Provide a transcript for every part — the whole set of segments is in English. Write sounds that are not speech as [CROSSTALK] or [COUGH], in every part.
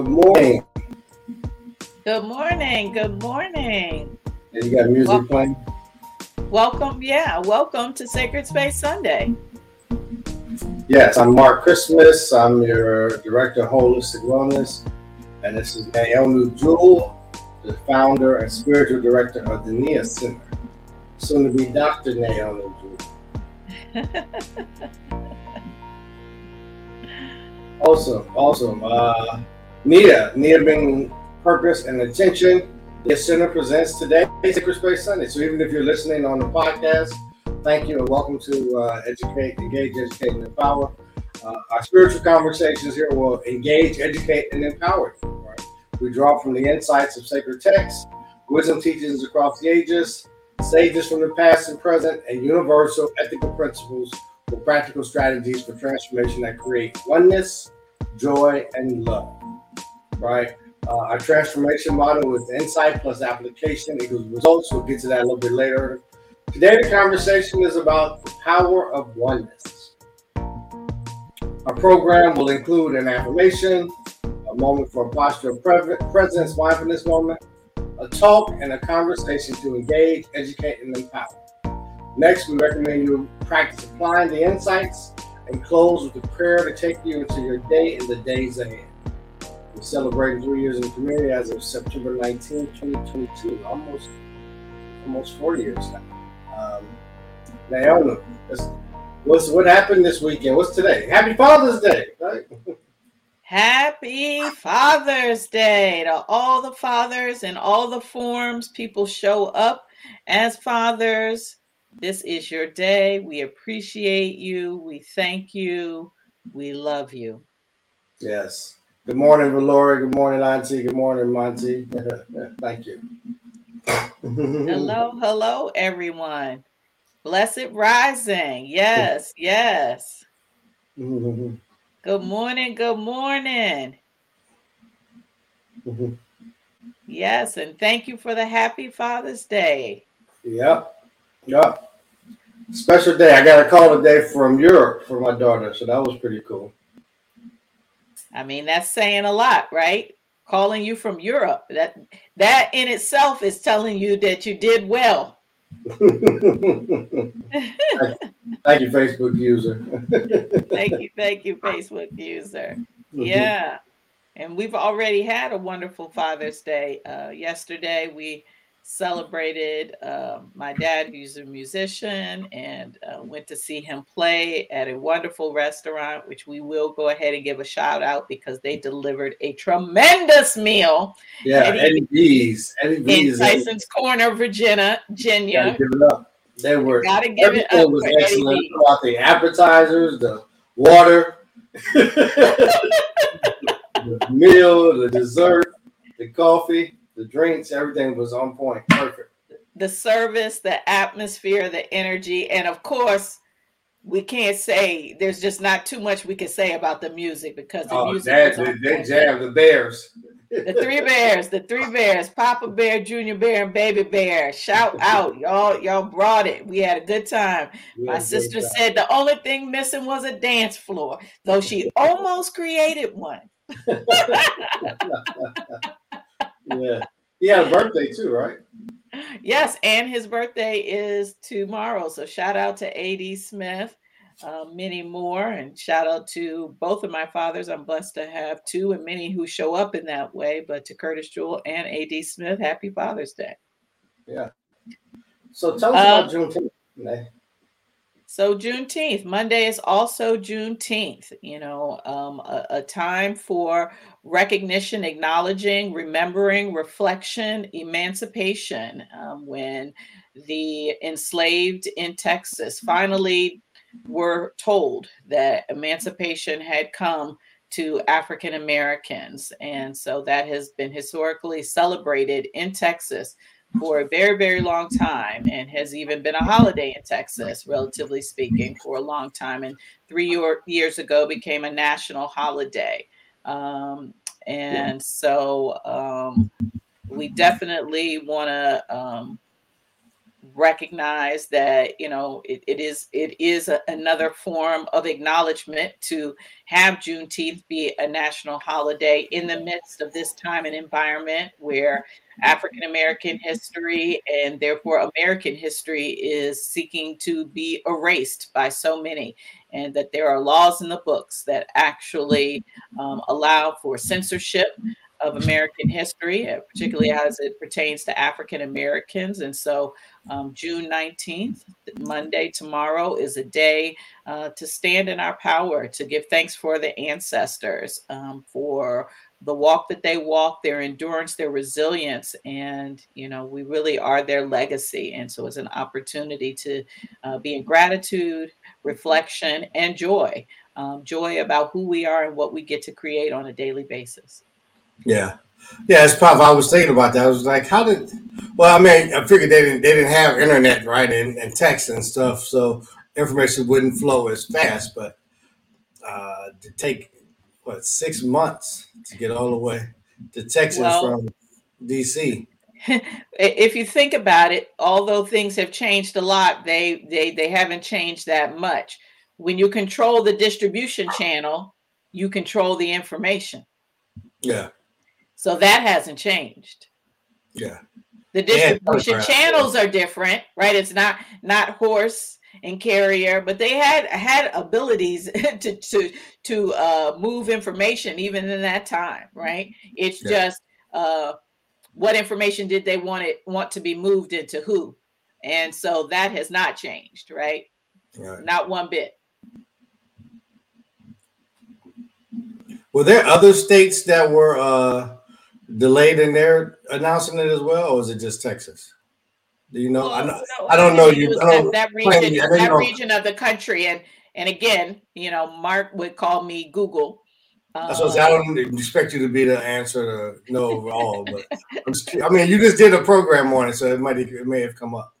Good morning. Good morning. Good morning. And you got music Welcome. playing? Welcome, yeah, welcome to Sacred Space Sunday. Yes, I'm Marc Christmas. I'm your Director of Holistic Wellness. And this is Naomi Jewell, the founder and spiritual director of the NIA Center. Soon to be Dr. Naomi Jewell. [LAUGHS] Awesome, awesome. Uh, Nia, Nia being purpose and attention. This center presents today Sacred Space Sunday. So even if you're listening on the podcast, thank you and welcome to uh, Educate, Engage, Educate, and Empower. Uh, our spiritual conversations here will engage, educate, and empower you. Right? We draw from the insights of sacred texts, wisdom teachings across the ages, sages from the past and present, and universal ethical principles for practical strategies for transformation that create oneness, joy, and love. Right? Uh, our transformation model is insight plus application equals results. We'll get to that a little bit later. Today, the conversation is about the power of oneness. Our program will include an affirmation, a moment for a posture of pre- presence, mindfulness moment, a talk, and a conversation to engage, educate, and empower. Next, we recommend you practice applying the insights and close with a prayer to take you into your day and the days ahead. We're celebrating three years in the community as of September 19, 2022. Almost, almost four years now. Um, Naomi, what's what happened this weekend? What's today? Happy Father's Day, right? [LAUGHS] Happy Father's Day to all the fathers in all the forms. People show up as fathers. This is your day. We appreciate you. We thank you. We love you. Yes. Good morning, Valori. Good morning, Auntie. Good morning, Monty. [LAUGHS] Thank you. Hello, hello, everyone. Blessed rising. Yes, yes. Good morning, good morning. Yes, and thank you for the happy Father's Day. Yep. Yep. Special day. I got a call today from Europe for my daughter, so that was pretty cool. I mean, that's saying a lot, right? Calling you from Europe. That that in itself is telling you that you did well. [LAUGHS] Thank you, Facebook user. Thank you, thank you, Facebook user. Yeah. And we've already had a wonderful Father's Day. Uh, yesterday, we celebrated uh, my dad, who's a musician, and uh, went to see him play at a wonderful restaurant, which we will go ahead and give a shout out because they delivered a tremendous meal Yeah, Eddie- Eddie V's. Eddie in B's. Tyson's Corner, Virginia. Virginia. give it up. They were Gotta give it everything up was excellent about the appetizers, the water, [LAUGHS] the meal, the dessert, the coffee, the drinks, everything was on point. Perfect. the service, the atmosphere, the energy, and of course, we can't say there's just not too much we can say about the music because the Oh, music. that, they, point. the Bears. The three bears, the three bears, Papa Bear, Junior Bear, and Baby Bear. Shout out, y'all! Y'all brought it. We had a good time. My sister said the only thing missing was a dance floor, though she almost created one. [LAUGHS] yeah. He had a birthday too, right? Yes, and his birthday is tomorrow. So shout out to AD Smith, uh, many more, and shout out to both of my fathers. I'm blessed to have two and many who show up in that way. But to Curtis Jewell and AD Smith, happy Father's Day. Yeah. So tell us Uh, about Juneteenth. So Juneteenth, Monday is also Juneteenth. You know, um, a, a time for recognition, acknowledging, remembering, reflection, emancipation. Um, when the enslaved in Texas finally were told that emancipation had come to African Americans, and so that has been historically celebrated in Texas for a very, very long time and has even been a holiday in Texas, relatively speaking, for a long time. And three year, years ago became a national holiday. Um, and so um, we definitely want to um, recognize that you know it, it is it is a, another form of acknowledgement to have Juneteenth be a national holiday in the midst of this time and environment where African American history and therefore American history is seeking to be erased by so many, and that there are laws in the books that actually um, allow for censorship of American history, uh, particularly as it pertains to African Americans. And so, um, June 19th, Monday, tomorrow, is a day uh, to stand in our power, to give thanks for the ancestors, um, for the walk that they walk, their endurance, their resilience, and you know, we really are their legacy. And so, it's an opportunity to uh, be in gratitude, reflection, and joy. Um, joy about who we are and what we get to create on a daily basis. Yeah. Yeah, it's probably. I was thinking about that. I was like, how did? Well, I mean, I figured they didn't. They didn't have internet, right, and, and text and stuff, so information wouldn't flow as fast. But uh, to take what six months to get all the way to Texas well, from DC. [LAUGHS] If you think about it, although things have changed a lot, they they they haven't changed that much. When you control the distribution channel, you control the information. Yeah. So that hasn't changed. Yeah. The distribution channels are different, right? It's not not horse and carrier, but they had had abilities [LAUGHS] to to to uh, move information even in that time, right? It's yeah. just uh, what information did they want it want to be moved into who, and so that has not changed, right? right. Not one bit. Were there other states that were uh, delayed in their announcing it as well, or was it just Texas? Do you know? Well, I, know no, I don't know you. Don't that, region, that region of the country, and and again, you know, Marc would call me Google. Um, I, I don't expect you to be the answer to know all, but just, i mean, you just did a program on it, so it might it may have come up.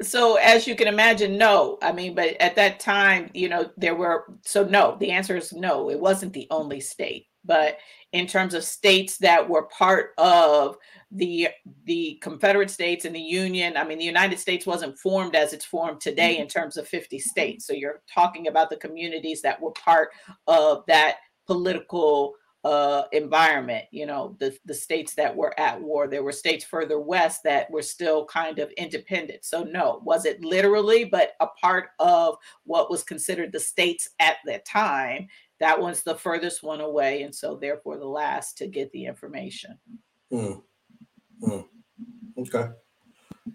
So as you can imagine, no. I mean, but at that time, you know, there were so no. The answer is no. It wasn't the only state, but in terms of states that were part of the the Confederate States and the Union. I mean, the United States wasn't formed as it's formed today mm-hmm. in terms of 50 states. So you're talking about the communities that were part of that political uh, environment. You know, the the states that were at war. There were states further west that were still kind of independent. So no, was it literally, but a part of what was considered the states at that time that one's the furthest one away and so therefore the last to get the information mm. Mm. okay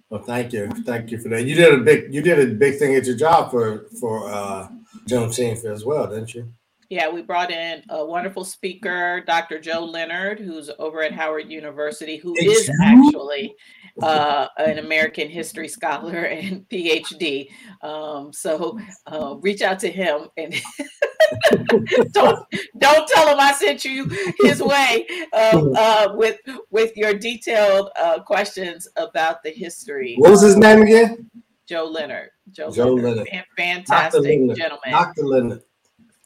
well thank you thank you for that you did a big you did a big thing at your job for for uh juneteenth as well didn't you yeah, we brought in a wonderful speaker, Dr. Joe Leonard, who's over at Howard University, who is actually uh, an American history scholar and [LAUGHS] PhD. Um, so uh, reach out to him and [LAUGHS] don't don't tell him I sent you his way um, [LAUGHS] uh, with with your detailed uh, questions about the history. What was his name again? Joe Leonard. Joe, Joe Leonard. Leonard. Fantastic Dr. Leonard. gentleman. Dr. Leonard.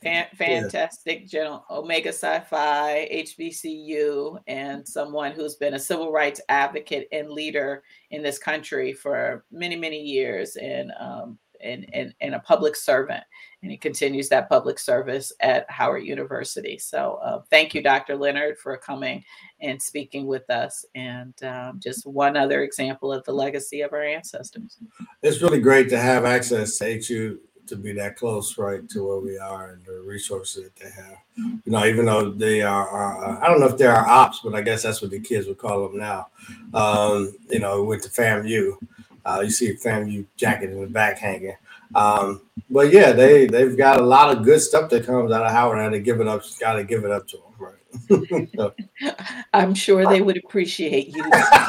Fan- [LAUGHS] fantastic yeah. general Omega Psi Phi HBCU, and someone who's been a civil rights advocate and leader in this country for many, many years, and um, and, and, and a public servant. And he continues that public service at Howard University. So uh, thank you, Dr. Leonard, for coming and speaking with us. And um, just one other example of the legacy of our ancestors. It's really great to have access to HU to be that close, right, to where we are and the resources that they have. You know, even though they are, are I don't know if they are ops, but I guess that's what the kids would call them now. Um, you know, went to FAMU. Uh, you see a FAMU jacket in the back hanging. Um, but yeah, they they've got a lot of good stuff that comes out of Howard, and they give it up. Got to give it up to them. [LAUGHS] [LAUGHS] I'm sure they would appreciate you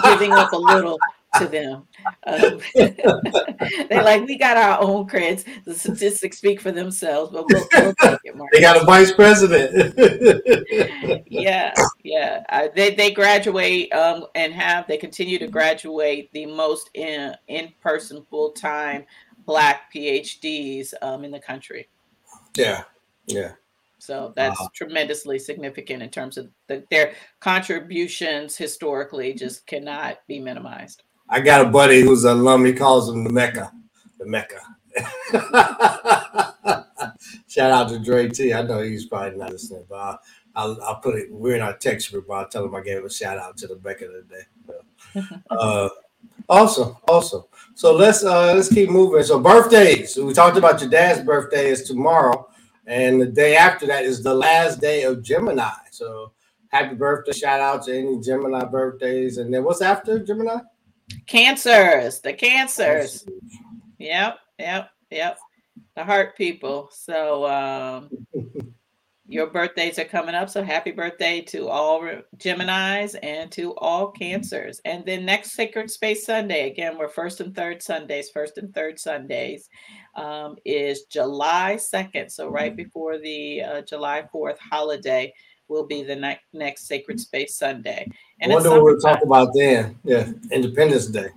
giving up a little to them. Um, [LAUGHS] they're like, we got our own creds. The statistics speak for themselves, but we'll, we'll [LAUGHS] take it. Marc. They got a vice president. [LAUGHS] yeah, yeah. Uh, they they graduate um, and have they continue to graduate the most in in person full time Black PhDs um, in the country. Yeah, yeah. So that's uh, tremendously significant in terms of the, their contributions historically just cannot be minimized. I got a buddy who's an alum. He calls him the Mecca, the Mecca. [LAUGHS] Shout out to Dre T. I know he's probably not listening, but I'll, I'll, I'll put it. We're in our text group. I'll tell him I gave a shout out to the Mecca today. [LAUGHS] uh, awesome, awesome. So let's uh, let's keep moving. So birthdays. So we talked about your dad's birthday is tomorrow, and the day after that is the last day of Gemini. So happy birthday! Shout out to any Gemini birthdays. And then what's after Gemini? Cancers. The cancers. Yep. Yep. Yep. The heart people. So um, [LAUGHS] your birthdays are coming up. So happy birthday to all Geminis and to all Cancers. And then next Sacred Space Sunday, again, we're first and third Sundays, first and third Sundays, um, is July 2nd. So right before the uh, July 4th holiday will be the ne- next Sacred Space Sunday. And I wonder what we'll talk about then. Yeah, Independence Day.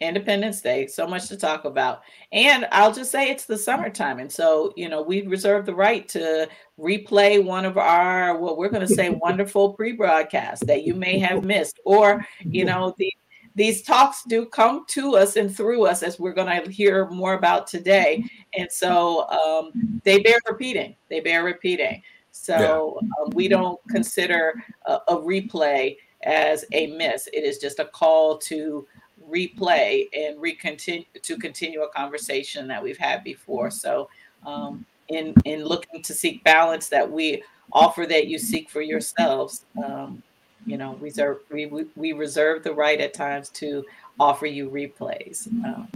Independence Day. So much to talk about. And I'll just say it's the summertime. And so, you know, we reserve the right to replay one of our, what we're going to say, [LAUGHS] wonderful pre broadcasts that you may have missed. Or, you know, the, these talks do come to us and through us as we're going to hear more about today. And so um, they bear repeating. They bear repeating. So yeah. um, we don't consider a, a replay as a miss. It is just a call to replay and recontinue to continue a conversation that we've had before. So, um, in in looking to seek balance that we offer that you seek for yourselves, um, you know, reserve we, we, we reserve the right at times to offer you replays. Um,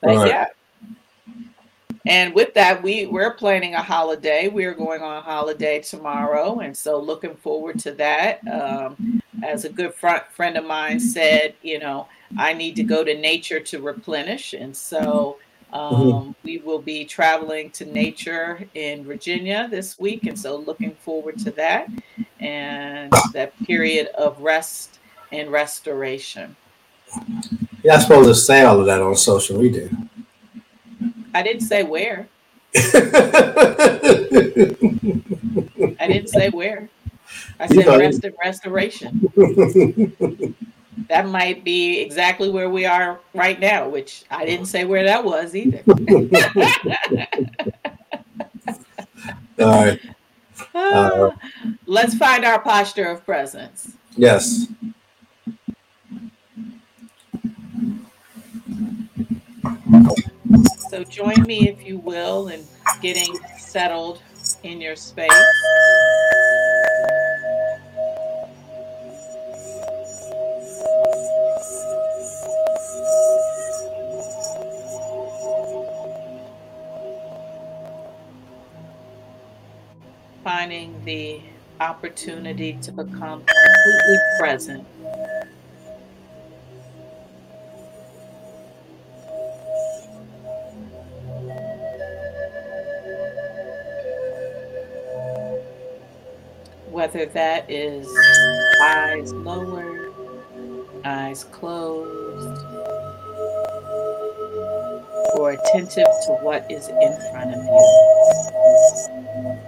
but right. yeah. And with that, we we're planning a holiday. We're going on a holiday tomorrow, and so looking forward to that. Um, as a good front friend of mine said, you know, I need to go to nature to replenish. And so um, mm-hmm. we will be traveling to nature in Virginia this week. And so looking forward to that and that period of rest and restoration. Yeah, I supposed to say all of that on social media. I didn't say where. I didn't say where. I said rest and restoration. that might be exactly where we are right now, which I didn't say where that was either. [LAUGHS] All right. Uh, let's find our posture of presence. Yes. So join me, if you will, in getting settled in your space. finding the opportunity to become completely present. Whether that is eyes lowered, eyes closed, or attentive to what is in front of you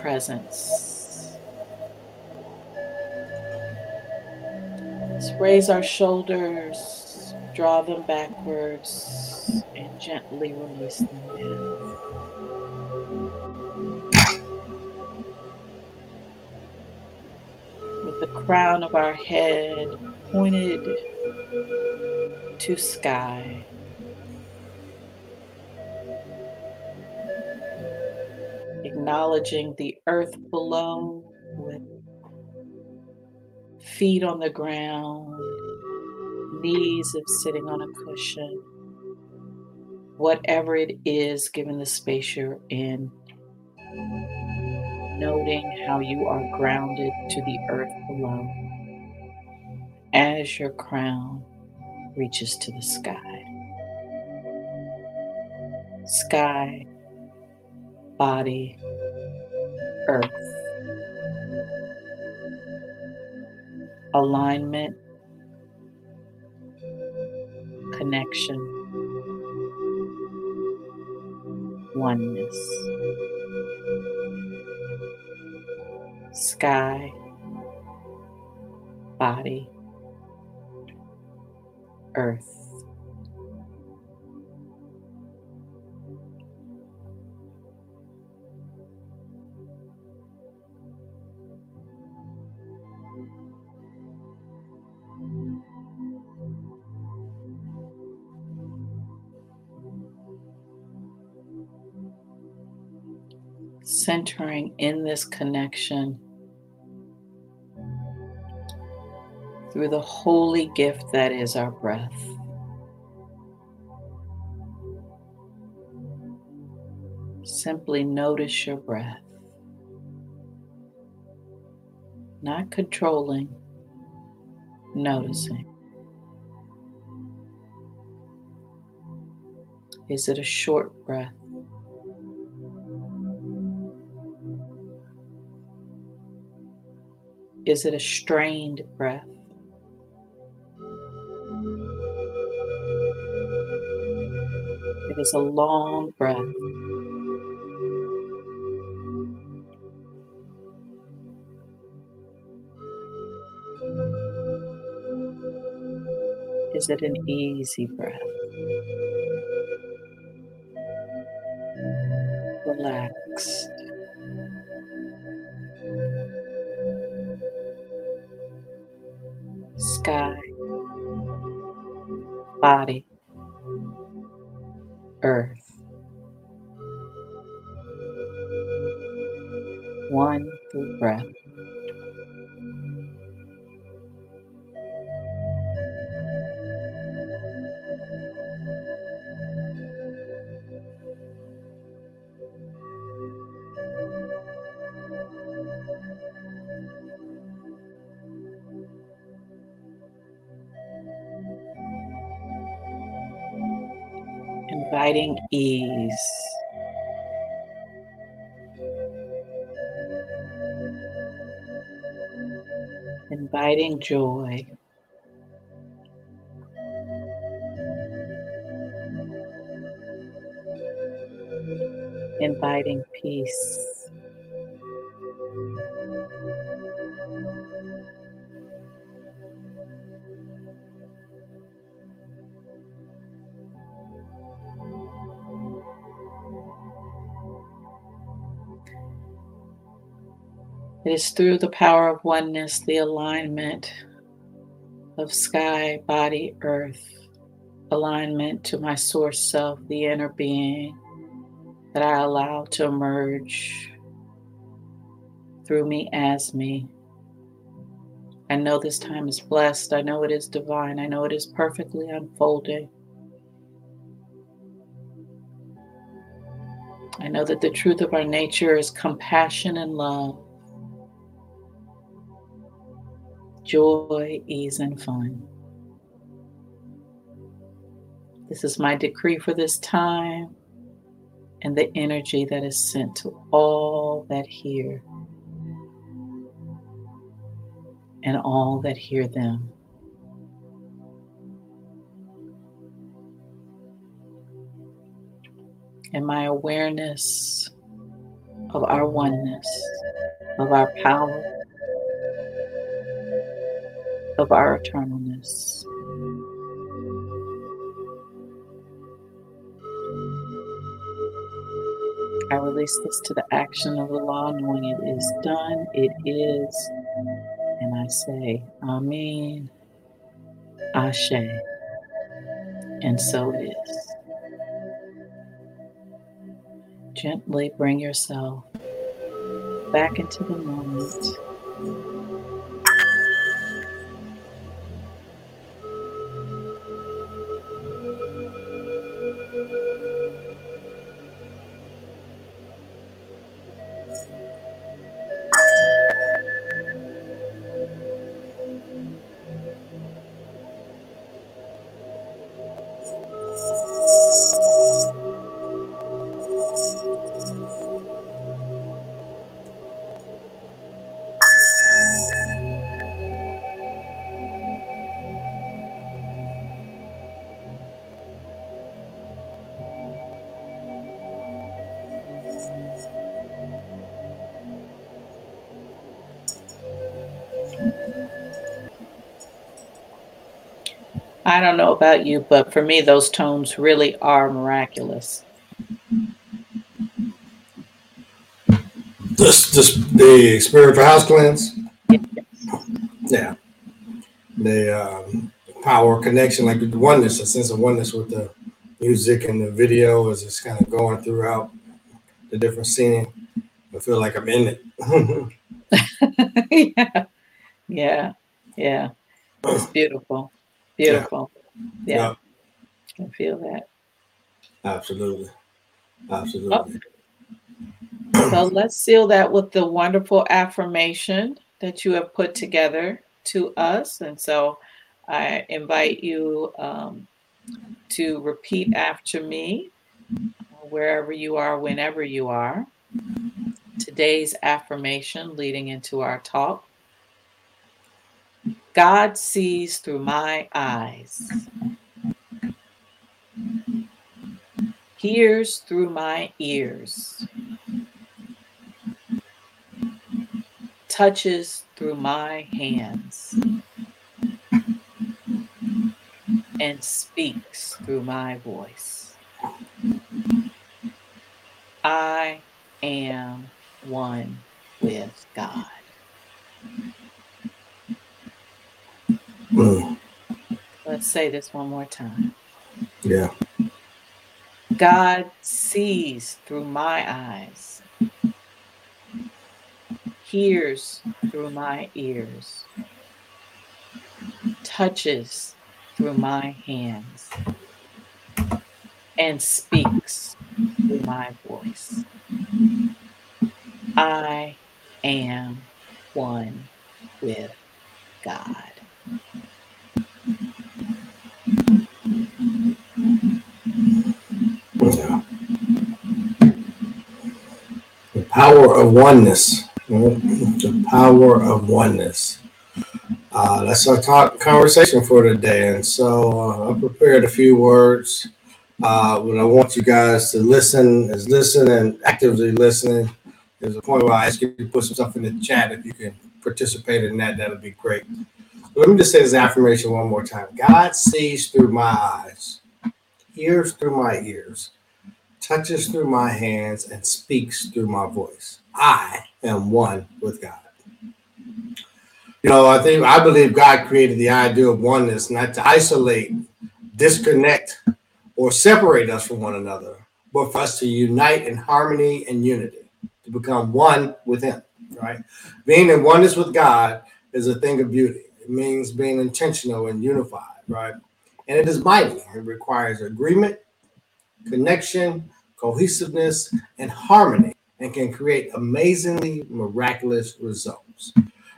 presence. Let's raise our shoulders, draw them backwards, and gently release them down. The crown of our head pointed to sky. acknowledging the earth below with feet on the ground, knees of sitting on a cushion, whatever it is, given the space you're in, noting how you are grounded to the earth below as your crown reaches to the sky. Sky body, earth. Alignment, connection, oneness. Sky, body, earth. centering in this connection through the holy gift that is our breath. Simply notice your breath, not controlling, noticing. Is it a short breath? Is it a strained breath? Is a long breath. Is it an easy breath? Relaxed. Sky, body, Ease. Inviting joy. Inviting peace. It is through the power of oneness, the alignment of sky, body, earth, alignment to my source self, the inner being that I allow to emerge through me as me. I know this time is blessed. I know it is divine. I know it is perfectly unfolding. I know that the truth of our nature is compassion and love. Joy, ease, and fun. This is my decree for this time and the energy that is sent to all that hear and all that hear them. And my awareness of our oneness, of our power, of our eternalness. I release this to the action of the law, knowing it is done, it is, and I say, Amen, Ashe, and so it is. Gently bring yourself back into the moment. I don't know about you, but for me, those tones really are miraculous. Just, just the spiritual house cleanse. Yeah, the um, power connection, like the oneness, a sense of oneness with the music and the video as it's kind of going throughout the different scene. I feel like I'm in it. yeah, [LAUGHS] [LAUGHS] yeah, yeah. It's beautiful, beautiful. Yeah, yeah. I feel that. Absolutely, absolutely. Oh. So let's seal that with the wonderful affirmation that you have put together to us, and so I invite you um, to repeat after me, wherever you are, whenever you are. Today's affirmation leading into our talk God sees through my eyes, hears through my ears, touches through my hands and speaks through my voice. I am one with God. Mm. Let's say this one more time. Yeah. God sees through my eyes, hears through my ears, touches through my hands and speaks through my voice. I am one with God. The power of oneness. The power of oneness. Uh, that's our talk conversation for today. And so uh, I prepared a few words. Uh, but I want you guys to listen, is listen and actively listening. There's a point where I ask you to put some stuff in the chat. If you can participate in that, that'll be great. let me just say this affirmation one more time God sees through my eyes, hears through my ears, touches through my hands, and speaks through my voice. I am one with God. You know, I think I believe God created the idea of oneness not to isolate, disconnect, or separate us from one another, but for us to unite in harmony and unity, to become one with Him, right? Being in oneness with God is a thing of beauty. It means being intentional and unified, right? And it is mighty. It requires agreement, connection, cohesiveness, and harmony, and can create amazingly miraculous results.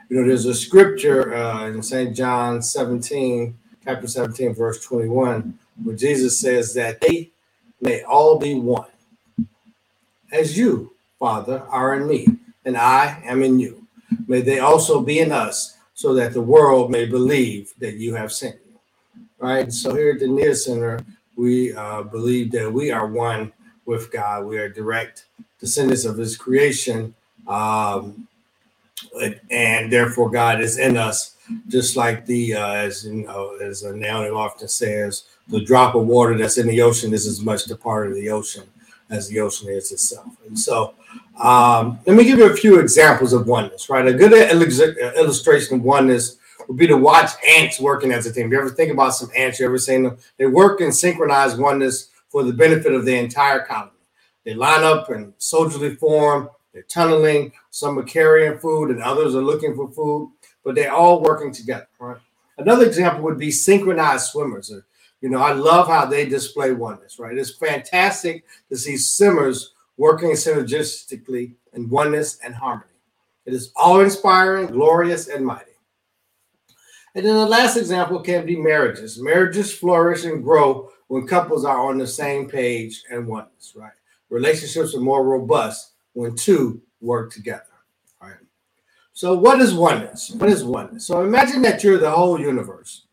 You know, there's a scripture uh, in St. John 17, chapter 17, verse 21, where Jesus says that they may all be one, as you, Father, are in me, and I am in you. May they also be in us, so that the world may believe that you have sent me. Right? So here at the Nia Center, we uh, believe that we are one with God. We are direct descendants of His creation. Um, and therefore God is in us, just like the uh, as you know, as a Naomi often says, the drop of water that's in the ocean is as much the part of the ocean as the ocean is itself. And so, um, let me give you a few examples of oneness. Right, a good illustration of oneness would be to watch ants working as a team. If you ever think about some ants? You ever seen them? They work in synchronized oneness for the benefit of the entire colony. They line up in soldierly form they're tunneling. Some are carrying food, and others are looking for food. But they're all working together. Right. Another example would be synchronized swimmers. Uh, you know, I love how they display oneness. Right. It's fantastic to see swimmers working synergistically in oneness and harmony. It is awe-inspiring, glorious, and mighty. And then the last example can be marriages. Marriages flourish and grow when couples are on the same page and oneness, right? Relationships are more robust when two work together. Right. So, what is oneness? What is oneness? So, imagine that you're the whole universe.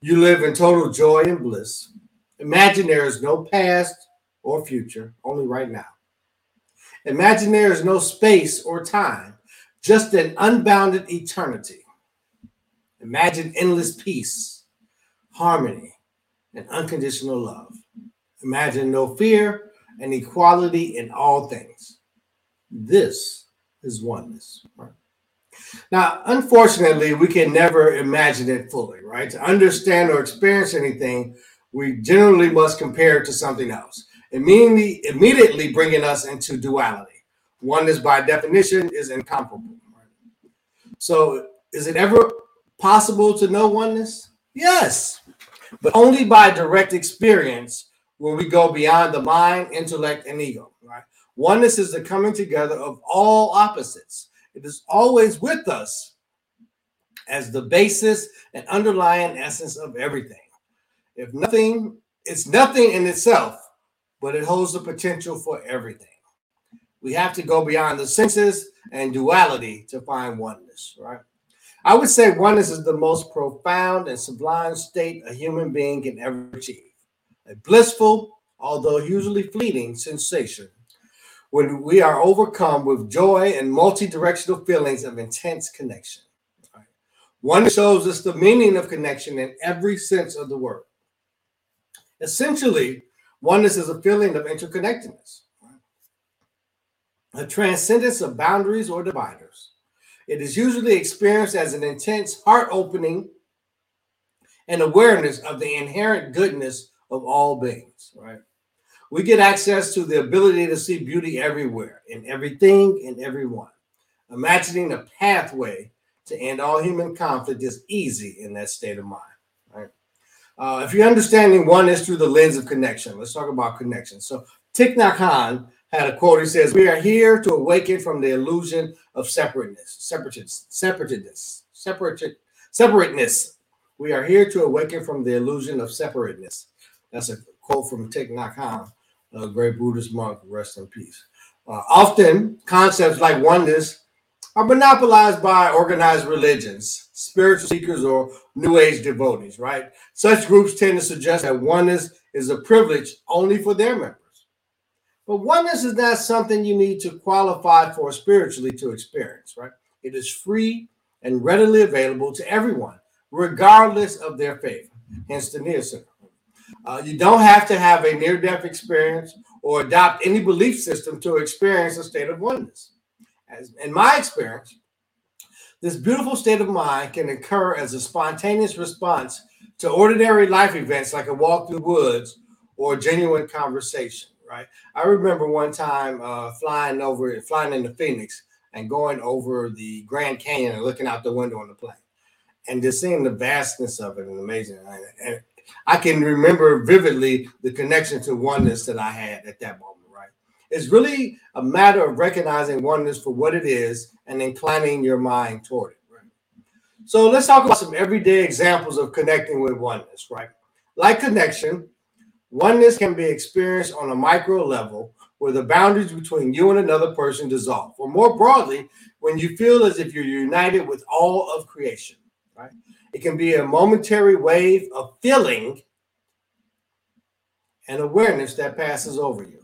You live in total joy and bliss. Imagine there is no past or future, only right now. Imagine there is no space or time, just an unbounded eternity. Imagine endless peace, harmony, and unconditional love. Imagine no fear and equality in all things. This is oneness. Now, unfortunately, we can never imagine it fully, right? To understand or experience anything, we generally must compare it to something else, immediately, immediately bringing us into duality. Oneness, by definition, is incomparable. Right? So, is it ever possible to know oneness? Yes, but only by direct experience where we go beyond the mind, intellect, and ego. Right? Oneness is the coming together of all opposites it is always with us as the basis and underlying essence of everything. If nothing, it's nothing in itself, but it holds the potential for everything. We have to go beyond the senses and duality to find oneness, right? I would say oneness is the most profound and sublime state a human being can ever achieve. A blissful, although usually fleeting, sensation when we are overcome with joy and multi-directional feelings of intense connection. One shows us the meaning of connection in every sense of the word. Essentially, oneness is a feeling of interconnectedness, right? a transcendence of boundaries or dividers. It is usually experienced as an intense heart opening and awareness of the inherent goodness of all beings, right? We get access to the ability to see beauty everywhere, in everything, and everyone. Imagining a pathway to end all human conflict is easy in that state of mind. Right? Uh, if you're understanding one is through the lens of connection, let's talk about connection. So Thich Nhat Hanh had a quote. He says, "We are here to awaken from the illusion of separateness, separateness, separateness, separate, separateness. We are here to awaken from the illusion of separateness." That's a quote from Thich Nhat Hanh a great Buddhist monk, rest in peace. Uh, often, concepts like oneness are monopolized by organized religions, spiritual seekers, or New Age devotees, right? Such groups tend to suggest that oneness is a privilege only for their members. But oneness is not something you need to qualify for spiritually to experience, right? It is free and readily available to everyone, regardless of their faith, hence the Nia center. Uh, you don't have to have a near death experience or adopt any belief system to experience a state of oneness. As in my experience, this beautiful state of mind can occur as a spontaneous response to ordinary life events like a walk through the woods or a genuine conversation, right? I remember one time uh, flying over, flying into Phoenix and going over the Grand Canyon and looking out the window on the plane and just seeing the vastness of it and amazing. And I can remember vividly the connection to oneness that I had at that moment, right? It's really a matter of recognizing oneness for what it is and inclining your mind toward it, right? So let's talk about some everyday examples of connecting with oneness, right? Like connection, oneness can be experienced on a micro level where the boundaries between you and another person dissolve, or more broadly, when you feel as if you're united with all of creation, right? It can be a momentary wave of feeling and awareness that passes over you,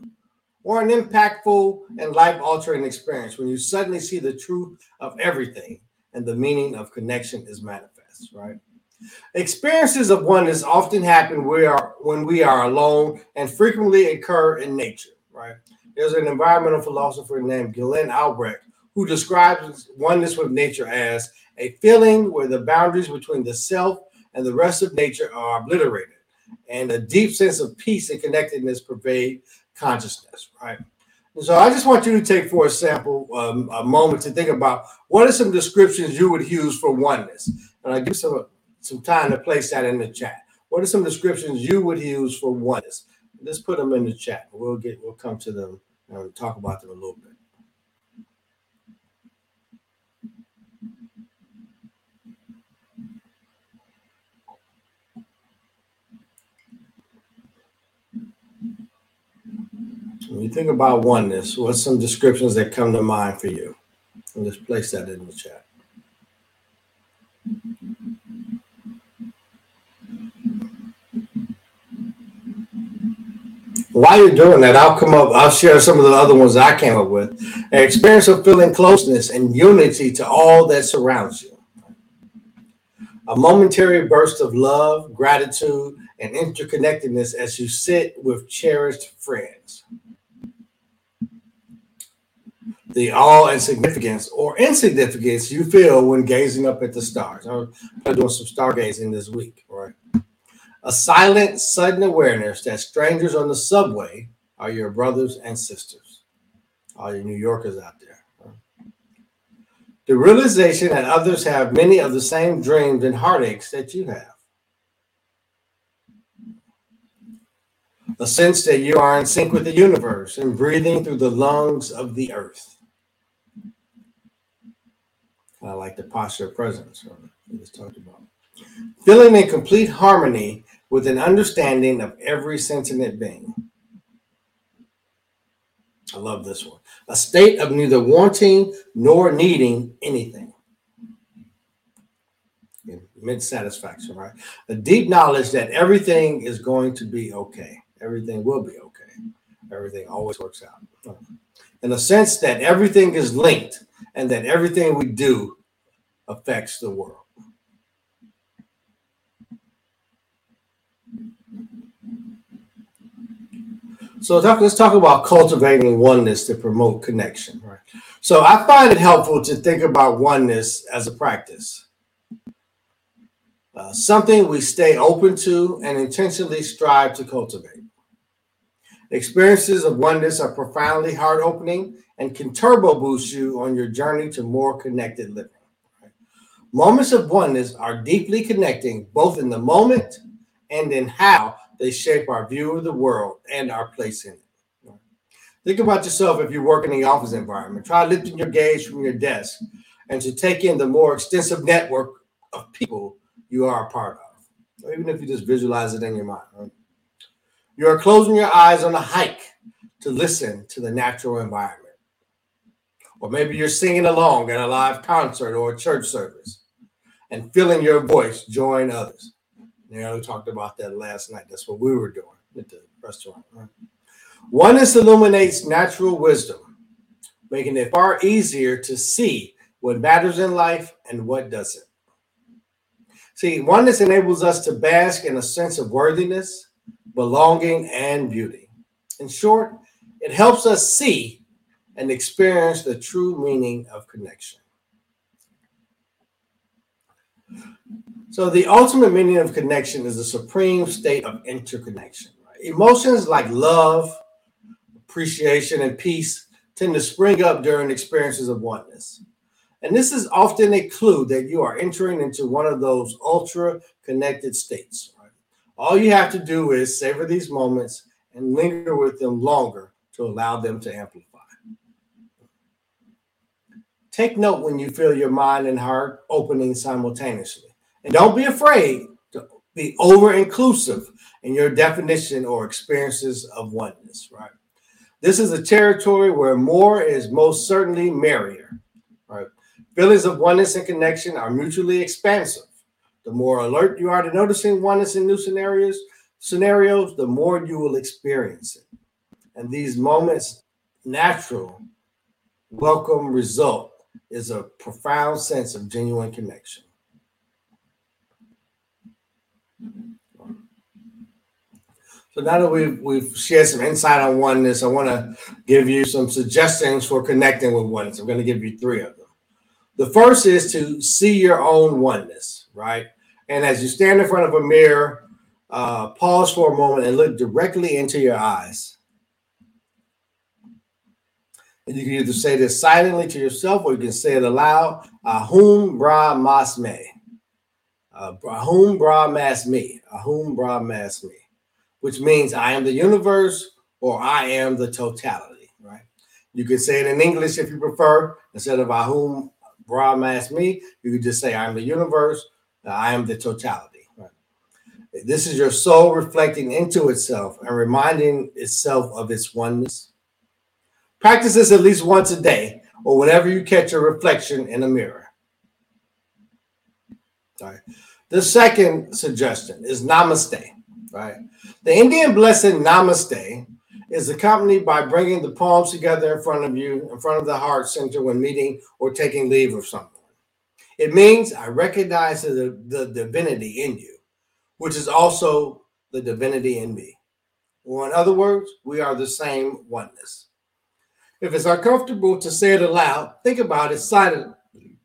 or an impactful and life altering experience when you suddenly see the truth of everything and the meaning of connection is manifest, right? Experiences of oneness often happen we are, when we are alone and frequently occur in nature, right? There's an environmental philosopher named Glenn Albrecht who describes oneness with nature as a feeling where the boundaries between the self and the rest of nature are obliterated, and a deep sense of peace and connectedness pervade consciousness, right? And so I just want you to take for example um, a moment to think about what are some descriptions you would use for oneness, and I give some some time to place that in the chat. What are some descriptions you would use for oneness? Let's put them in the chat. We'll get we'll come to them and talk about them a little bit. When you think about oneness, what's some descriptions that come to mind for you? And just place that in the chat. While you're doing that, I'll come up, I'll share some of the other ones I came up with. An experience of feeling closeness and unity to all that surrounds you. A momentary burst of love, gratitude, and interconnectedness as you sit with cherished friends. The awe and significance or insignificance you feel when gazing up at the stars. I'm doing some stargazing this week? A silent, sudden awareness that strangers on the subway are your brothers and sisters. All you New Yorkers out there. The realization that others have many of the same dreams and heartaches that you have. A sense that you are in sync with the universe and breathing through the lungs of the earth. I like the posture of presence we just talked about. Feeling in complete harmony with an understanding of every sentient being. I love this one a state of neither wanting nor needing anything. Mid satisfaction, right? A deep knowledge that everything is going to be okay. Everything will be okay. Everything always works out. In the sense that everything is linked and that everything we do affects the world. So let's talk about cultivating oneness to promote connection. Right. So I find it helpful to think about oneness as a practice, uh, something we stay open to and intentionally strive to cultivate. Experiences of oneness are profoundly heart opening and can turbo boost you on your journey to more connected living. Right? Moments of oneness are deeply connecting both in the moment and in how they shape our view of the world and our place in it. Think about yourself if you work in the office environment. Try lifting your gaze from your desk and to take in the more extensive network of people you are a part of, or even if you just visualize it in your mind. Right? You are closing your eyes on a hike to listen to the natural environment. Or maybe you're singing along at a live concert or a church service and feeling your voice join others. Yeah, we talked about that last night. That's what we were doing at the restaurant. Right? Oneness illuminates natural wisdom, making it far easier to see what matters in life and what doesn't. See, oneness enables us to bask in a sense of worthiness, belonging, and beauty. In short, it helps us see and experience the true meaning of connection. So the ultimate meaning of connection is a supreme state of interconnection. Right? Emotions like love, appreciation, and peace tend to spring up during experiences of oneness. And this is often a clue that you are entering into one of those ultra connected states. Right? All you have to do is savor these moments and linger with them longer to allow them to amplify. Take note when you feel your mind and heart opening simultaneously. And don't be afraid to be over inclusive in your definition or experiences of oneness, right? This is a territory where more is most certainly merrier, right? Feelings of oneness and connection are mutually expansive. The more alert you are to noticing oneness in new scenarios, scenarios, the more you will experience it. And these moments, natural, welcome result is a profound sense of genuine connection. So now that we've we've shared some insight on oneness, I want to give you some suggestions for connecting with oneness. I'm going to give you three of them. The first is to see your own oneness, right? And as you stand in front of a mirror, uh, pause for a moment and look directly into your eyes. And you can either say this silently to yourself or you can say it aloud. Ahum Brahmasmi. Uh, Ahum Brahmasmi. Ahum Brahmasmi which means I am the universe or I am the totality, right? You can say it in English if you prefer. Instead of I Ahum Brahmasmi, you could just say I'm the universe, I am the totality. Right? This is your soul reflecting into itself and reminding itself of its oneness. Practice this at least once a day or whenever you catch a reflection in a mirror. All right. The second suggestion is namaste, right? The Indian blessing Namaste is accompanied by bringing the palms together in front of you, in front of the heart center when meeting or taking leave of someone. It means I recognize the, the divinity in you, which is also the divinity in me. Or, in other words, we are the same oneness. If it's uncomfortable to say it aloud, think about it silently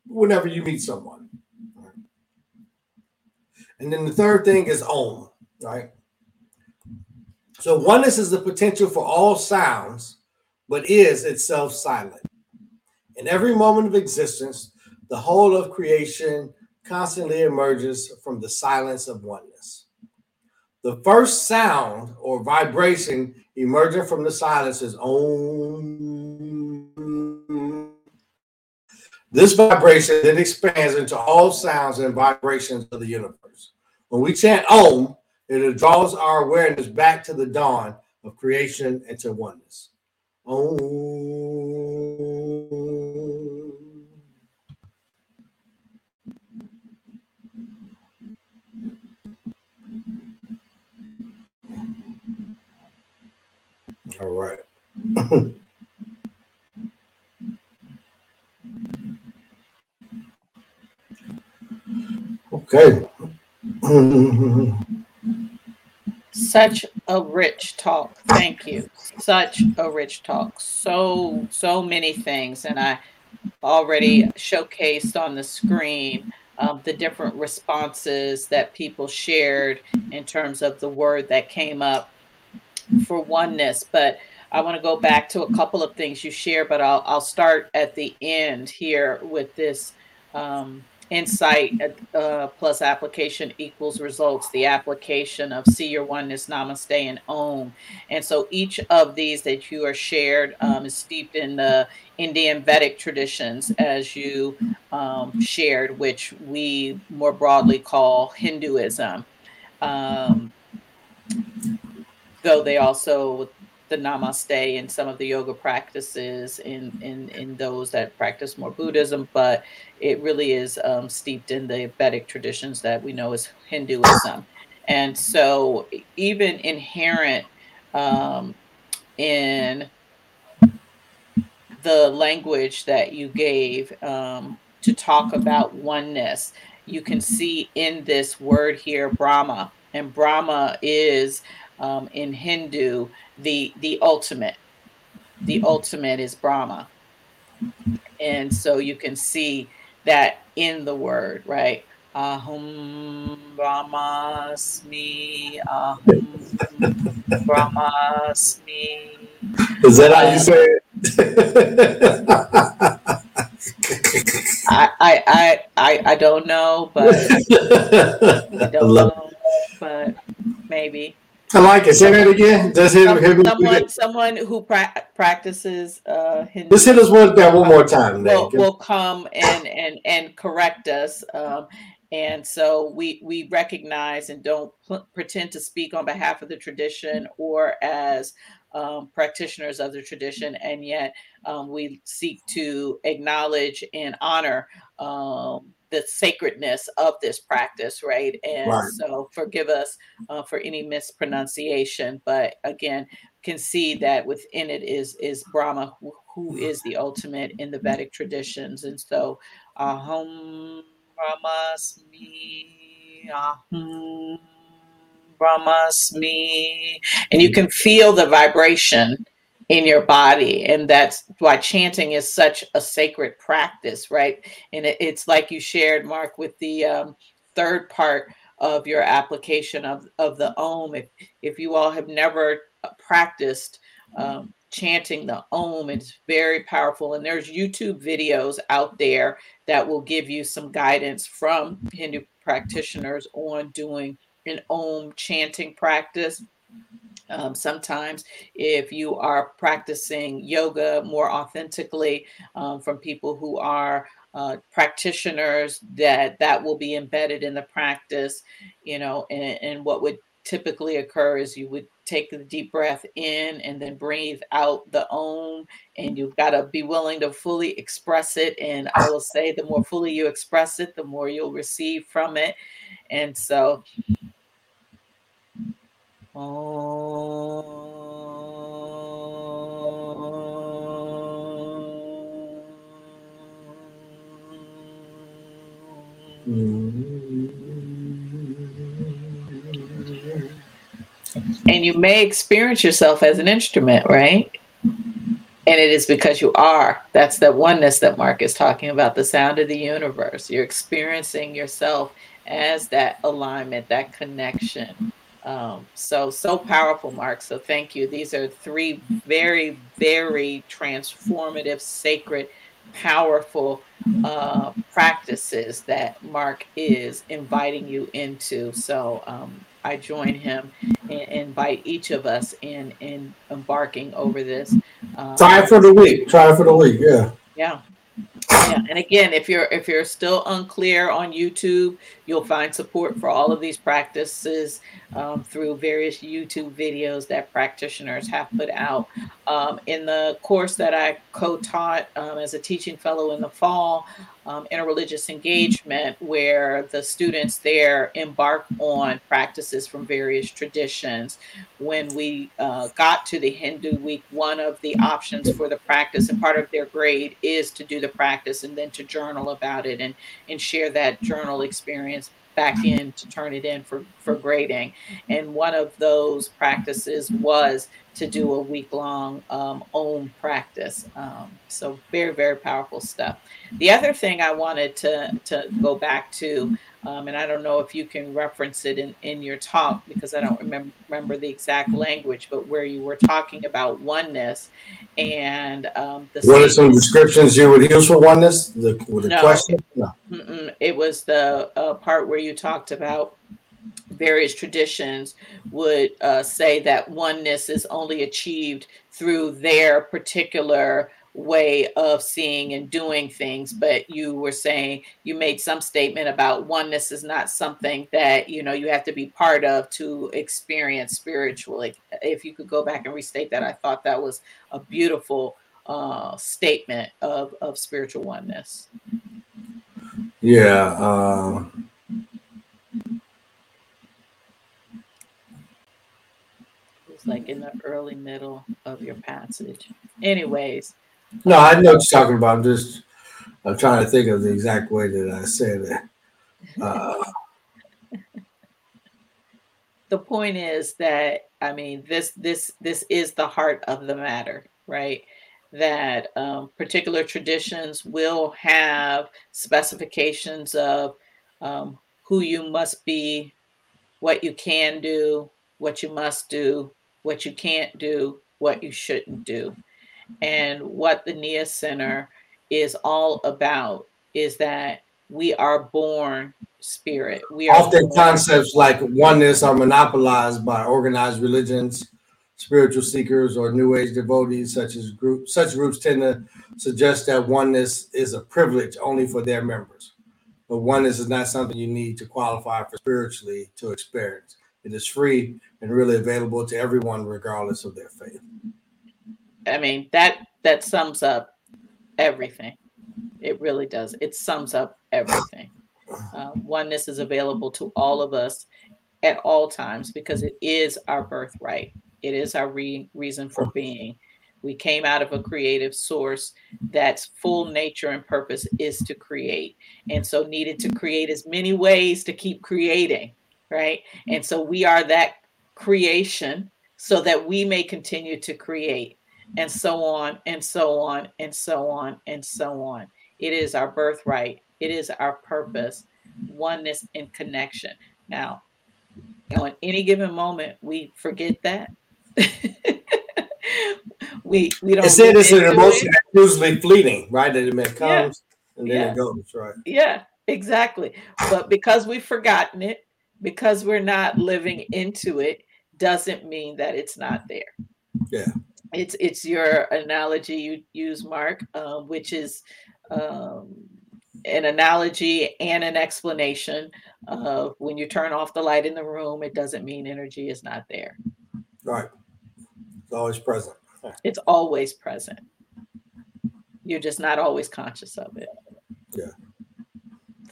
whenever you meet someone. And then the third thing is Om, right? So oneness is the potential for all sounds, but is itself silent. In every moment of existence, the whole of creation constantly emerges from the silence of oneness. The first sound or vibration emerging from the silence is Om. This vibration then expands into all sounds and vibrations of the universe. When we chant Om, it draws our awareness back to the dawn of creation and to oneness. Om. All right. [LAUGHS] okay. [CLEARS THROAT] Such a rich talk. Thank you. Such a rich talk. So, so many things. And I already showcased on the screen um, the different responses that people shared in terms of the word that came up for oneness. But I want to go back to a couple of things you share, but I'll, I'll start at the end here with this um, insight uh, plus application equals results, the application of see your oneness, namaste, and om. And so each of these that you are shared um, is steeped in the Indian Vedic traditions, as you um, shared, which we more broadly call Hinduism. Um, though they also the namaste and some of the yoga practices in in in those that practice more buddhism but it really is um, steeped in the vedic traditions that we know as hinduism. And so even inherent um, in the language that you gave um, to talk about oneness you can see in this word here brahma. And brahma is um, in Hindu, the the ultimate. The ultimate is Brahma. And so you can see that in the word, right? Ahum Brahmasmi, Ahum Brahmasmi. Is that how you say it? I, I I I don't know, but [LAUGHS] I don't know, but maybe. I like it. Say that again. Just hit, Some, hit someone, someone who pra- practices uh, Hindu Just hit us one that one more time. will, will come and and and correct us. Um, and so we we recognize and don't pl- pretend to speak on behalf of the tradition or as um, practitioners of the tradition, and yet um, we seek to acknowledge and honor um, the sacredness of this practice, right? And right. so forgive us uh, for any mispronunciation, but again, can see that within it is is Brahma, who, who is the ultimate in the Vedic traditions, and so Aham Brahmasmi, Aham Brahmasmi, and you can feel the vibration in your body and that's why chanting is such a sacred practice right? And it, it's like you shared mark with the um, third part of your application of, of the om. If, if you all have never uh, practiced um, chanting the om it's very powerful. And there's youtube videos out there that will give you some guidance from hindu practitioners on doing an om chanting practice um, sometimes, if you are practicing yoga more authentically um, from people who are uh, practitioners, that that will be embedded in the practice, you know, and, and what would typically occur is you would take the deep breath in and then breathe out the om and you've got to be willing to fully express it. And i will say the more fully you express it the more you'll receive from it. And so And you may experience yourself as an instrument, right? And it is because you are. That's the oneness that Mark is talking about, the sound of the universe. You're experiencing yourself as that alignment, that connection. Um, so, so powerful, Mark. So, thank you. These are three very, very transformative, sacred, powerful uh, practices that Mark is inviting you into. So, um, I join him and invite each of us in in embarking over this. Um, Try it for the week. Try it for the week. Yeah. Yeah yeah and again if you're if you're still unclear on youtube you'll find support for all of these practices um, through various youtube videos that practitioners have put out um, in the course that i co-taught um, as a teaching fellow in the fall um, interreligious engagement where the students there embark on practices from various traditions. When we uh, got to the Hindu week, one of the options for the practice and part of their grade is to do the practice and then to journal about it and, and share that journal experience back in to turn it in for, for grading. And one of those practices was to do a week long um, Om practice. Um, so very, very powerful stuff. The other thing I wanted to, to go back to, um, and I don't know if you can reference it in, in your talk because I don't remember, remember the exact language, but where you were talking about oneness and um, the what are some descriptions you would use for oneness? The, with no, question? No, it was the uh, part where you talked about various traditions would uh, say that oneness is only achieved through their particular way of seeing and doing things but you were saying you made some statement about oneness is not something that you know you have to be part of to experience spiritually if you could go back and restate that i thought that was a beautiful uh, statement of of spiritual oneness yeah uh, like in the early middle of your passage. Anyways. No, I know what you're talking about. I'm just I'm trying to think of the exact way that I said it. Uh, the point is that I mean this this this is the heart of the matter, right? That um, particular traditions will have specifications of um, who you must be, what you can do, what you must do, what you can't do, what you shouldn't do. And what the NIA Center is all about is that we are born spirit. We are often concepts like oneness are monopolized by organized religions, spiritual seekers, or New Age devotees. Such as groups, such groups tend to suggest that oneness is a privilege only for their members. But oneness is not something you need to qualify for spiritually to experience. It is free and really available to everyone, regardless of their faith. I mean that that sums up everything. It really does. It sums up everything. Uh, oneness is available to all of us at all times because it is our birthright. It is our re- reason for being. We came out of a creative source that's full nature and purpose is to create. And so needed to create as many ways to keep creating right? And so we are that creation so that we may continue to create and so on and so on and so on and so on. It is our birthright, it is our purpose, oneness and connection. Now, on any given moment, we forget that. [LAUGHS] we we don't. It said it's an emotion it. that's usually fleeting, right? That it comes yeah. and then yeah. it goes, right? Yeah, exactly. But because we've forgotten it, because we're not living into it doesn't mean that it's not there. Yeah. It's it's your analogy you use, Mark, um, which is um, an analogy and an explanation of when you turn off the light in the room, it doesn't mean energy is not there. Right. It's always present. It's always present. You're just not always conscious of it. Yeah.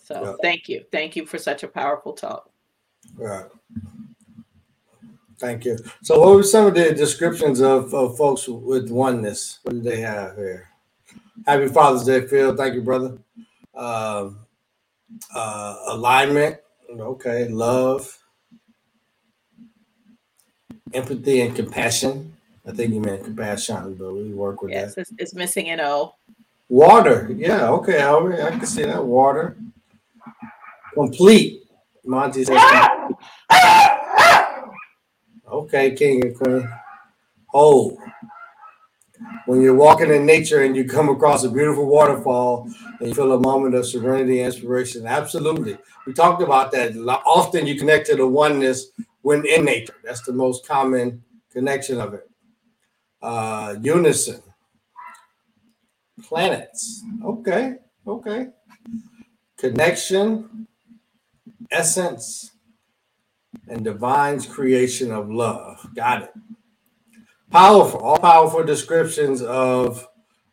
So yeah. thank you. Thank you for such a powerful talk. Right. Thank you. So, what were some of the descriptions of, of folks with oneness? What do they have here? Happy Father's Day, Phil. Thank you, brother. Uh, uh, alignment. Okay. Love. empathy and compassion. I think you meant compassion, but we work with yes, that. Yes, it's, it's, missing an O. Water. Yeah, okay, Albert. I can see that. Water. Complete. Monty says. Okay, king and queen. Oh, When you're walking in nature and you come across a beautiful waterfall and you feel a moment of serenity and inspiration, absolutely. We talked about that. Often you connect to the oneness when in nature. That's the most common connection of it. Uh, unison. Planets. Okay. Okay. Connection, essence, and divine's creation of love. Got it. Powerful, all powerful descriptions of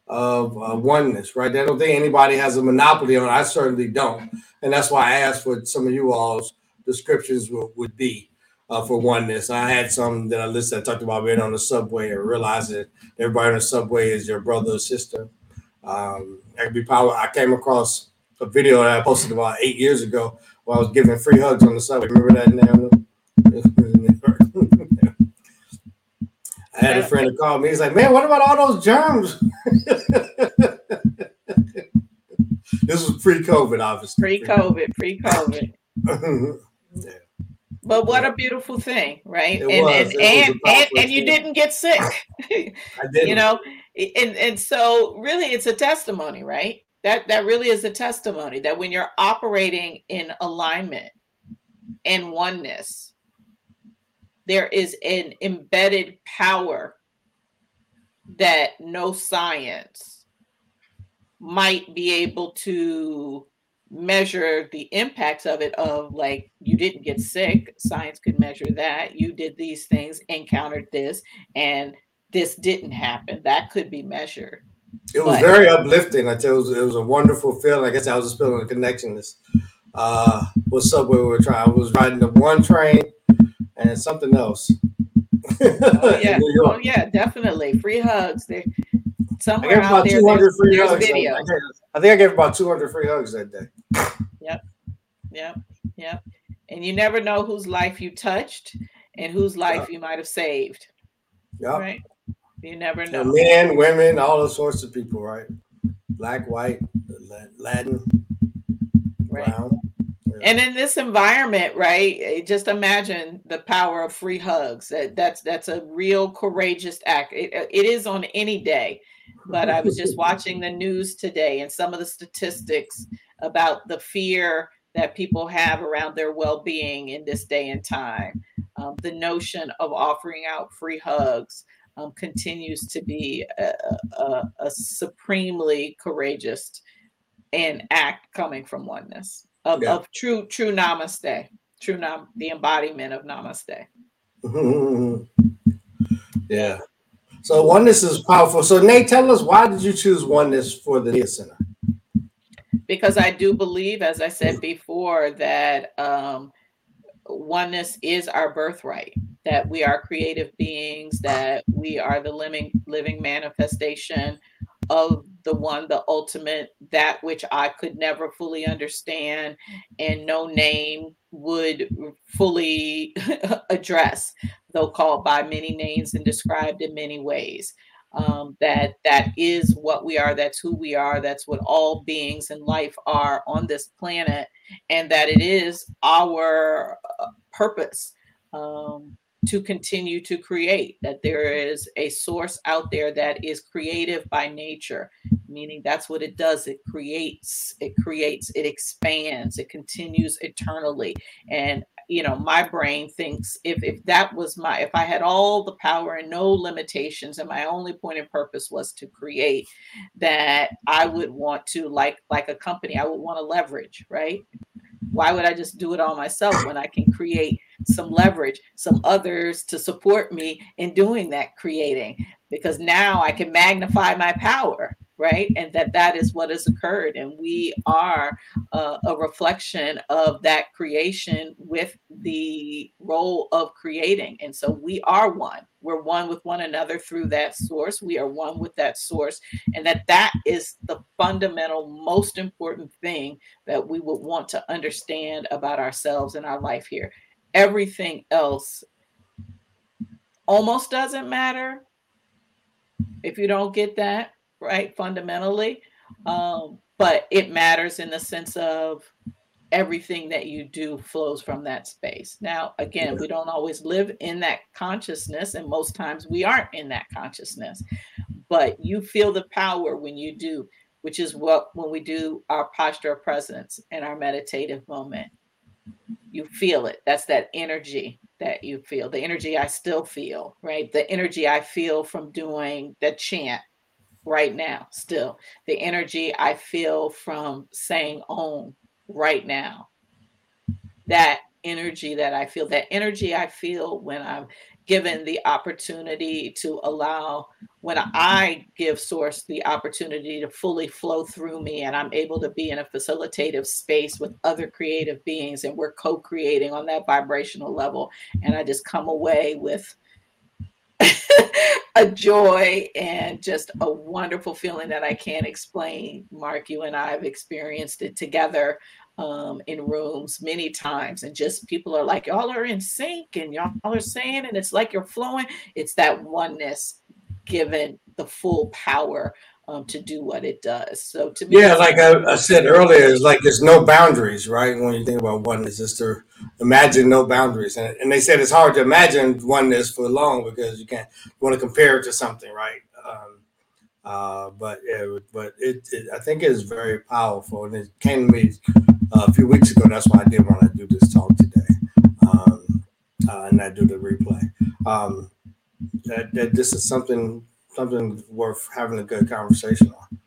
of uh, oneness, right? I don't think anybody has a monopoly on. It. I certainly don't, and that's why I asked what some of you all's descriptions would, would be uh, for oneness. I had some that I listed. I talked about being on the subway and realizing everybody on the subway is your brother or sister. Um, I could be power. I came across a video that I posted about eight years ago where I was giving free hugs on the subway. Remember that now? [LAUGHS] I had a friend that called me. He's like, "Man, what about all those germs?" [LAUGHS] this was pre-COVID, obviously. Pre-COVID, pre-COVID. [LAUGHS] yeah. But what a beautiful thing, right? It and was. and and, and, and you didn't get sick. I didn't. You know, and and so really, it's a testimony, right? That that really is a testimony that when you're operating in alignment and oneness, there is an embedded power that no science might be able to measure the impacts of it of like you didn't get sick science could measure that you did these things encountered this and this didn't happen. That could be measured it was but, very uplifting i tell you it was, it was a wonderful feeling i guess i was just feeling the connectionness uh what subway we were trying i was riding the one train and something else oh [LAUGHS] yeah oh yeah definitely free hugs they somewhere out there there's, there's video. I, I think I gave about 200 free hugs that day. Yep. Yep. Yep. And you never know whose life you touched and whose life yep. you might have saved. Yep. Right. You never know. men, women, all those sorts of people, right? Black, white, Latin, right. brown. And in this environment, right? Eh, just imagine the power of free hugs. That, that's that's a real courageous act. It, it is on any day, but I was just [LAUGHS] watching the news today and some of the statistics about the fear that people have around their well-being in this day and time. Um, the notion of offering out free hugs um, continues to be a, a, a, supremely courageous and act coming from oneness of, yeah. of true true namaste, true nam, the embodiment of namaste. [LAUGHS] yeah. So oneness is powerful. So Nate, tell us why did you choose oneness for the Center? Because I do believe, as I said before, that um, oneness is our birthright. That we are creative beings. That we are the living living manifestation of the one, the ultimate, that which I could never fully understand, and no name would fully [LAUGHS] address, though called by many names and described in many ways. Um, that that is what we are that's who we are that's what all beings in life are on this planet and that it is our uh, purpose um, to continue to create, that there is a source out there that is creative by nature, meaning that's what it does. It creates, it creates, it expands, it continues eternally. And you know, my brain thinks if if that was my if I had all the power and no limitations and my only point of purpose was to create, that I would want to like like a company, I would want to leverage, right? Why would I just do it all myself when I can create some leverage, some others to support me in doing that creating? Because now I can magnify my power, right? And that that is what has occurred. And we are uh, a reflection of that creation with the role of creating. And so we are one. We're one with one another through that source. We are one with that source. And that that is the fundamental, most important thing that we would want to understand about ourselves and our life here. Everything else almost doesn't matter if you don't get that right fundamentally. Um, but it matters in the sense of everything that you do flows from that space. Now, again, we don't always live in that consciousness, and most times we aren't in that consciousness, but you feel the power when you do, which is what when we do our posture of presence and our meditative moment. You feel it. That's that energy that you feel, the energy I still feel, right? The energy I feel from doing the chant right now, still. The energy I feel from saying Om right now. That energy that I feel, that energy I feel when I'm given the opportunity to allow, when I give Source the opportunity to fully flow through me and I'm able to be in a facilitative space with other creative beings and we're co creating on that vibrational level. And I just come away with [LAUGHS] a joy and just a wonderful feeling that I can't explain. Mark, you and I have experienced it together um, in rooms many times, and just people are like, y'all are in sync and y'all are saying, and it's like you're flowing. It's that oneness given the full power um, to do what it does. So to me, yeah, like I, I, said earlier, it's like there's no boundaries, right? When you think about oneness, just to imagine no boundaries, and, and they said it's hard to imagine oneness for long because you can't you want to compare it to something, right? Um, uh, but yeah, but it, it, I think it is very powerful, and it came to me a few weeks ago. That's why I didn't want to do this talk today, um, uh, and I do the replay. Um, that, that this is something something worth having a good conversation on.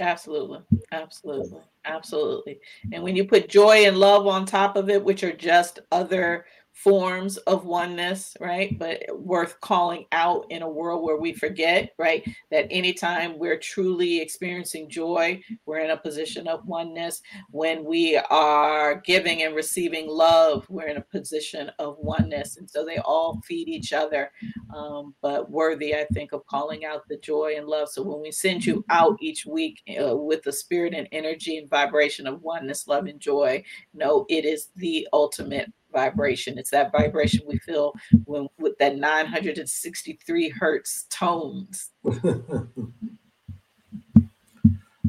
Absolutely, absolutely, absolutely. And when you put joy and love on top of it, which are just other forms of oneness, right? But worth calling out in a world where we forget, right? That anytime we're truly experiencing joy, we're in a position of oneness. When we are giving and receiving love, we're in a position of oneness. And so they all feed each other, um, but worthy, I think, of calling out the joy and love. So when we send you out each week uh, with the spirit and energy and vibration of oneness, love, and joy, know it is the ultimate vibration. It's that vibration we feel when with that 963 hertz tones. [LAUGHS]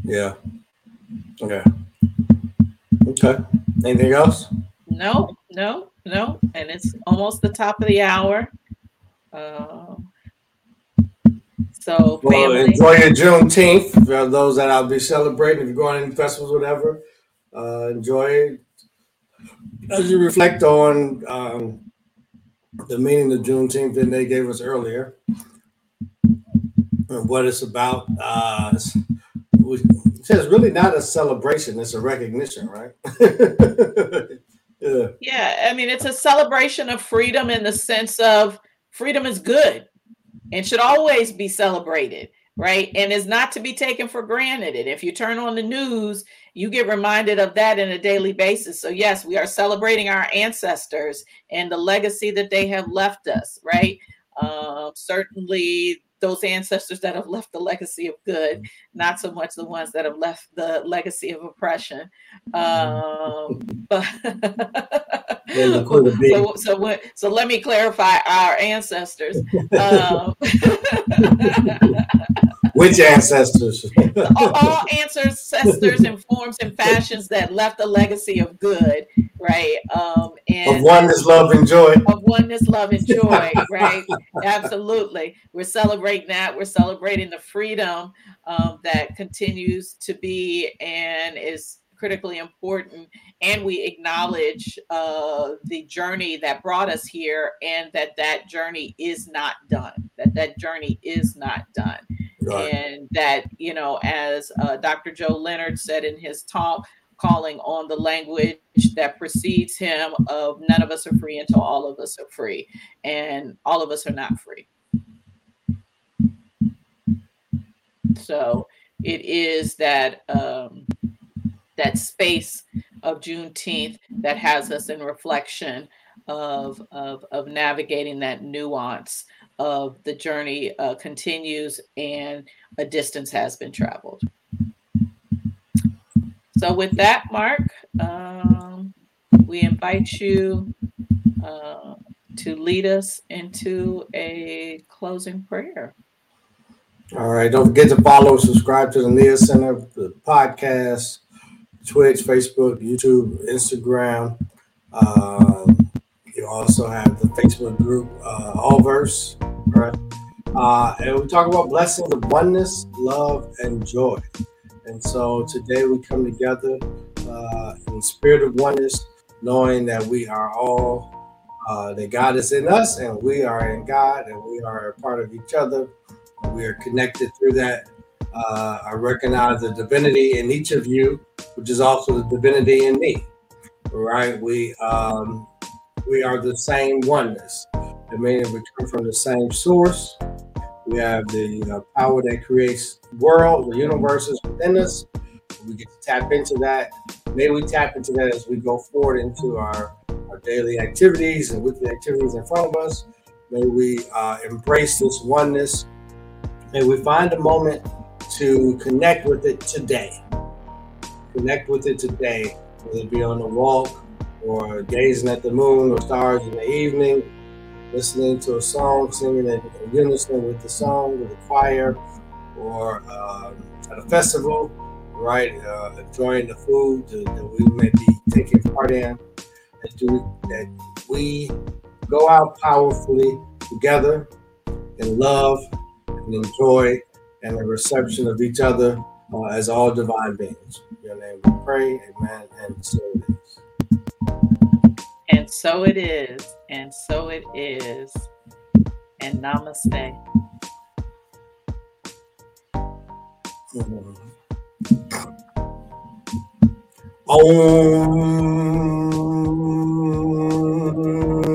yeah. Okay. Okay. Anything else? No, no, no. And it's almost the top of the hour. Uh, so, well, family. enjoy your Juneteenth. For those that I'll be celebrating, if you're going to any festivals, whatever, uh, enjoy as you reflect on um, the meaning of Juneteenth that they gave us earlier, and what it's about, uh, it says really not a celebration; it's a recognition, right? [LAUGHS] yeah. Yeah, I mean, it's a celebration of freedom in the sense of freedom is good and should always be celebrated right? And is not to be taken for granted. And if you turn on the news, you get reminded of that in a daily basis. So, yes, we are celebrating our ancestors and the legacy that they have left us, right? Uh, certainly, those ancestors that have left the legacy of good, not so much the ones that have left the legacy of oppression. Um, [LAUGHS] but [LAUGHS] so, so, when, so let me clarify our ancestors. [LAUGHS] Um, Which ancestors? [LAUGHS] all ancestors in forms and fashions that left a legacy of good, right? Um, and of oneness, love, and joy. Of oneness, love, and joy, right? Absolutely. We're celebrating that. We're celebrating the freedom um, that continues to be and is critically important and we acknowledge uh, the journey that brought us here and that that journey is not done that that journey is not done and that you know as uh, dr joe leonard said in his talk calling on the language that precedes him of none of us are free until all of us are free and all of us are not free. So it is that um, that space of Juneteenth that has us in reflection of, of, of navigating that nuance of the journey uh, continues and a distance has been traveled. So, with that, Mark, um, we invite you uh, to lead us into a closing prayer. All right. Don't forget to follow, subscribe to the Nia Center, the podcast, Twitch, Facebook, YouTube, Instagram. Um, you also have the Facebook group, uh, Allverse. Uh, and we talk about blessings of oneness, love, and joy. And so today we come together uh, in spirit of oneness, knowing that we are all, uh, that God is in us and we are in God and we are a part of each other. We are connected through that. Uh, I recognize the divinity in each of you, which is also the divinity in me. Right? We um, we are the same oneness. It means we come from the same source. We have the uh, power that creates world, the universes within us. We get to tap into that. May we tap into that as we go forward into our, our daily activities and weekly activities in front of us. May we uh, embrace this oneness. May we find a moment to connect with it today. Connect with it today, whether it be on the walk or gazing at the moon or stars in the evening listening to a song, singing in, in unison with the song, with the choir, or um, at a festival, right? Uh, enjoying the food that, we may be taking part in, and do, that we go out powerfully together in love and enjoy and the reception of each other uh, as all divine beings. In your name we pray, amen, and so. And so it is. And so it is. And namaste. Oh.